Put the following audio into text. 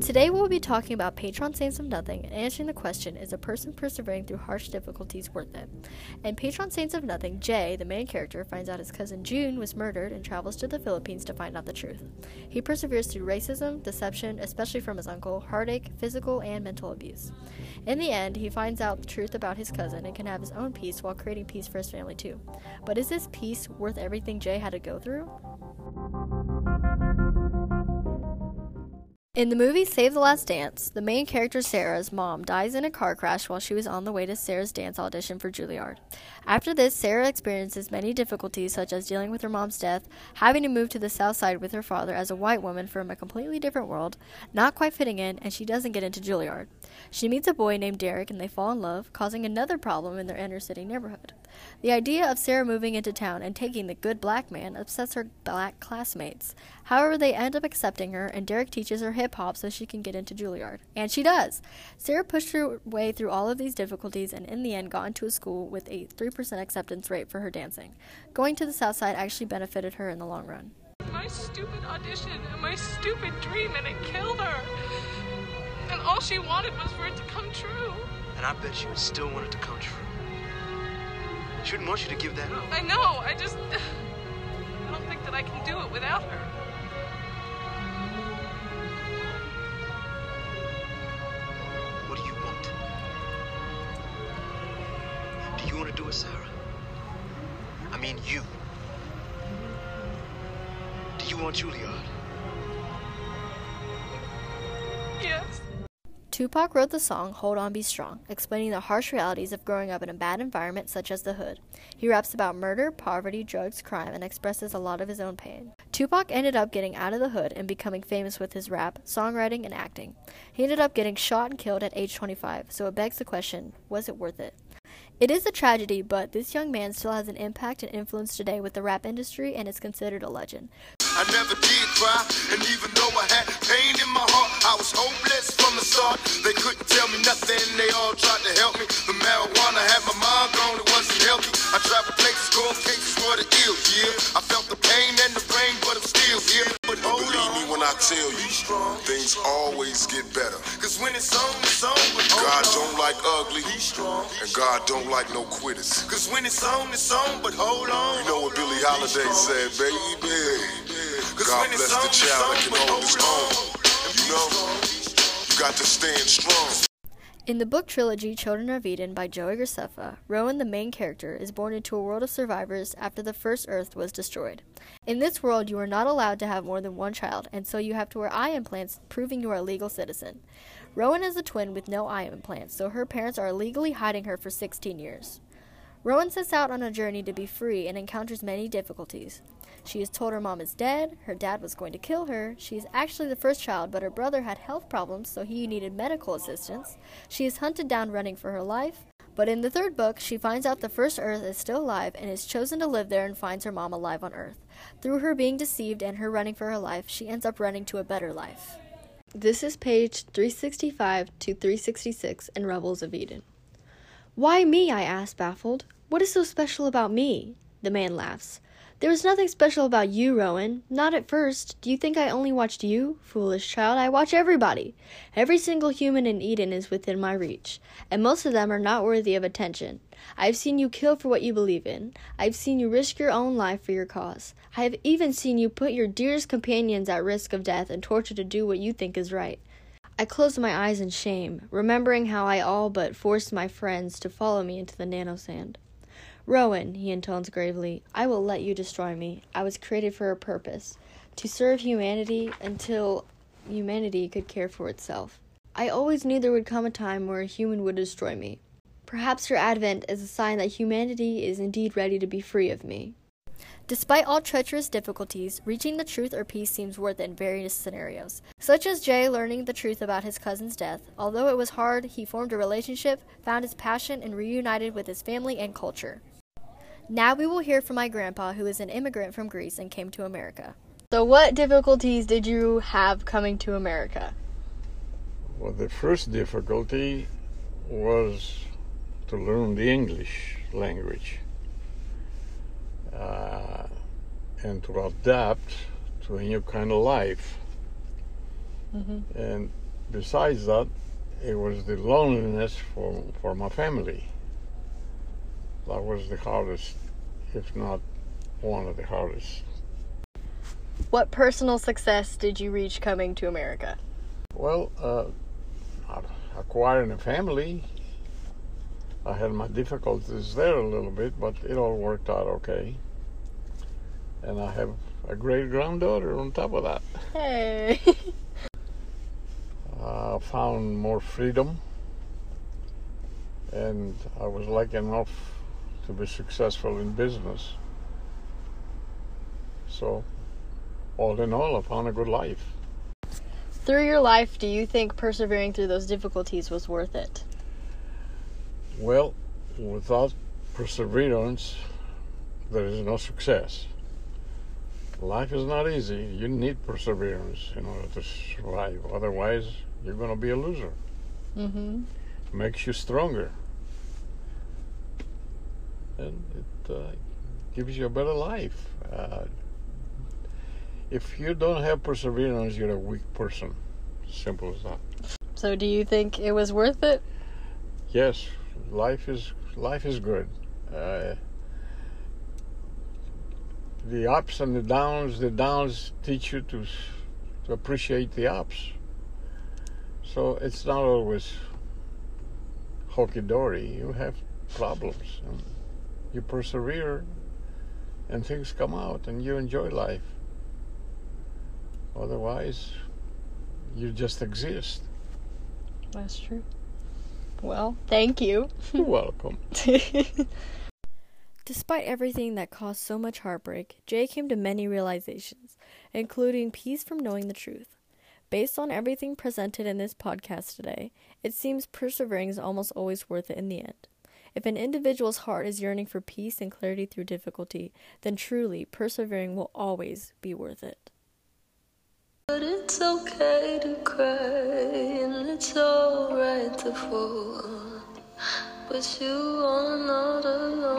Today we'll be talking about patron saints of nothing and answering the question is a person persevering through harsh difficulties worth it? In patron saints of nothing, Jay, the main character, finds out his cousin June was murdered and travels to the Philippines to find out the truth. He perseveres through racism, deception, especially from his uncle, heartache, physical and mental abuse. In the end, he finds out the truth about his cousin and can have his own peace while creating peace for his family too. But is this peace worth everything Jay had to go through? In the movie Save the Last Dance, the main character Sarah's mom dies in a car crash while she was on the way to Sarah's dance audition for Juilliard. After this, Sarah experiences many difficulties such as dealing with her mom's death, having to move to the south side with her father as a white woman from a completely different world, not quite fitting in, and she doesn't get into Juilliard. She meets a boy named Derek and they fall in love, causing another problem in their inner city neighborhood. The idea of Sarah moving into town and taking the good black man upsets her black classmates. However, they end up accepting her, and Derek teaches her hip hop so she can get into Juilliard. And she does! Sarah pushed her way through all of these difficulties and in the end got into a school with a 3% acceptance rate for her dancing. Going to the South Side actually benefited her in the long run. My stupid audition and my stupid dream, and it killed her. And all she wanted was for it to come true. And I bet she would still want it to come true. She wouldn't want you to give that up. I know, I just. I don't think that I can do it without her. What do you want? Do you want to do it, Sarah? I mean, you. Do you want Juilliard? Tupac wrote the song Hold On Be Strong, explaining the harsh realities of growing up in a bad environment such as the hood. He raps about murder, poverty, drugs, crime, and expresses a lot of his own pain. Tupac ended up getting out of the hood and becoming famous with his rap, songwriting, and acting. He ended up getting shot and killed at age 25, so it begs the question was it worth it? It is a tragedy, but this young man still has an impact and influence today with the rap industry and is considered a legend. I never did cry, and even though I had pain in my heart, I was hopeless from the start. They couldn't tell me nothing, they all tried to help me. The marijuana had my mind gone, it wasn't healthy. I traveled places, going cases for the ill, yeah. I felt the pain and the rain, but I'm still here. But hold Believe on, me when I tell you, things always get better. cause when it's on, it's on, but hold God on. don't like ugly, Be strong, and God don't like no quitters. Cause when it's on, it's on, but hold on. You know what Billie Holiday said, baby? God bless the child that can hold his hold own. You know, you got to stand strong. In the book trilogy Children of Eden by Joey Graceffa, Rowan, the main character, is born into a world of survivors after the first Earth was destroyed. In this world, you are not allowed to have more than one child, and so you have to wear eye implants, proving you are a legal citizen. Rowan is a twin with no eye implants, so her parents are illegally hiding her for 16 years. Rowan sets out on a journey to be free and encounters many difficulties. She is told her mom is dead, her dad was going to kill her, she is actually the first child, but her brother had health problems, so he needed medical assistance. She is hunted down running for her life. But in the third book, she finds out the first Earth is still alive and is chosen to live there and finds her mom alive on Earth. Through her being deceived and her running for her life, she ends up running to a better life. This is page 365 to 366 in Rebels of Eden. Why me? I asked, baffled. What is so special about me? The man laughs. There was nothing special about you, Rowan. Not at first. Do you think I only watched you? Foolish child, I watch everybody. Every single human in Eden is within my reach, and most of them are not worthy of attention. I've seen you kill for what you believe in. I've seen you risk your own life for your cause. I have even seen you put your dearest companions at risk of death and torture to do what you think is right. I closed my eyes in shame, remembering how I all but forced my friends to follow me into the nano sand. Rowan, he intones gravely, I will let you destroy me. I was created for a purpose to serve humanity until humanity could care for itself. I always knew there would come a time where a human would destroy me. Perhaps your advent is a sign that humanity is indeed ready to be free of me. Despite all treacherous difficulties, reaching the truth or peace seems worth it in various scenarios, such as Jay learning the truth about his cousin's death. Although it was hard, he formed a relationship, found his passion, and reunited with his family and culture. Now we will hear from my grandpa, who is an immigrant from Greece and came to America. So, what difficulties did you have coming to America? Well, the first difficulty was to learn the English language uh, and to adapt to a new kind of life. And besides that, it was the loneliness for, for my family. That was the hardest, if not one of the hardest. What personal success did you reach coming to America? Well, uh, acquiring a family, I had my difficulties there a little bit, but it all worked out okay. And I have a great granddaughter on top of that. Hey. I found more freedom, and I was lucky enough to be successful in business. So, all in all, I found a good life. Through your life, do you think persevering through those difficulties was worth it? Well, without perseverance, there is no success. Life is not easy. You need perseverance in order to survive. Otherwise, you're going to be a loser. Mm-hmm. Makes you stronger. And it uh, gives you a better life. Uh, if you don't have perseverance, you're a weak person. Simple as that. So, do you think it was worth it? Yes, life is life is good. Uh, the ups and the downs. The downs teach you to to appreciate the ups. So it's not always hokey dory. You have problems, and you persevere, and things come out, and you enjoy life. Otherwise, you just exist. That's true. Well, thank you. You're welcome. Despite everything that caused so much heartbreak, Jay came to many realizations, including peace from knowing the truth. Based on everything presented in this podcast today, it seems persevering is almost always worth it in the end. If an individual's heart is yearning for peace and clarity through difficulty, then truly persevering will always be worth it. But it's okay to cry and it's alright to fall. But you are not alone.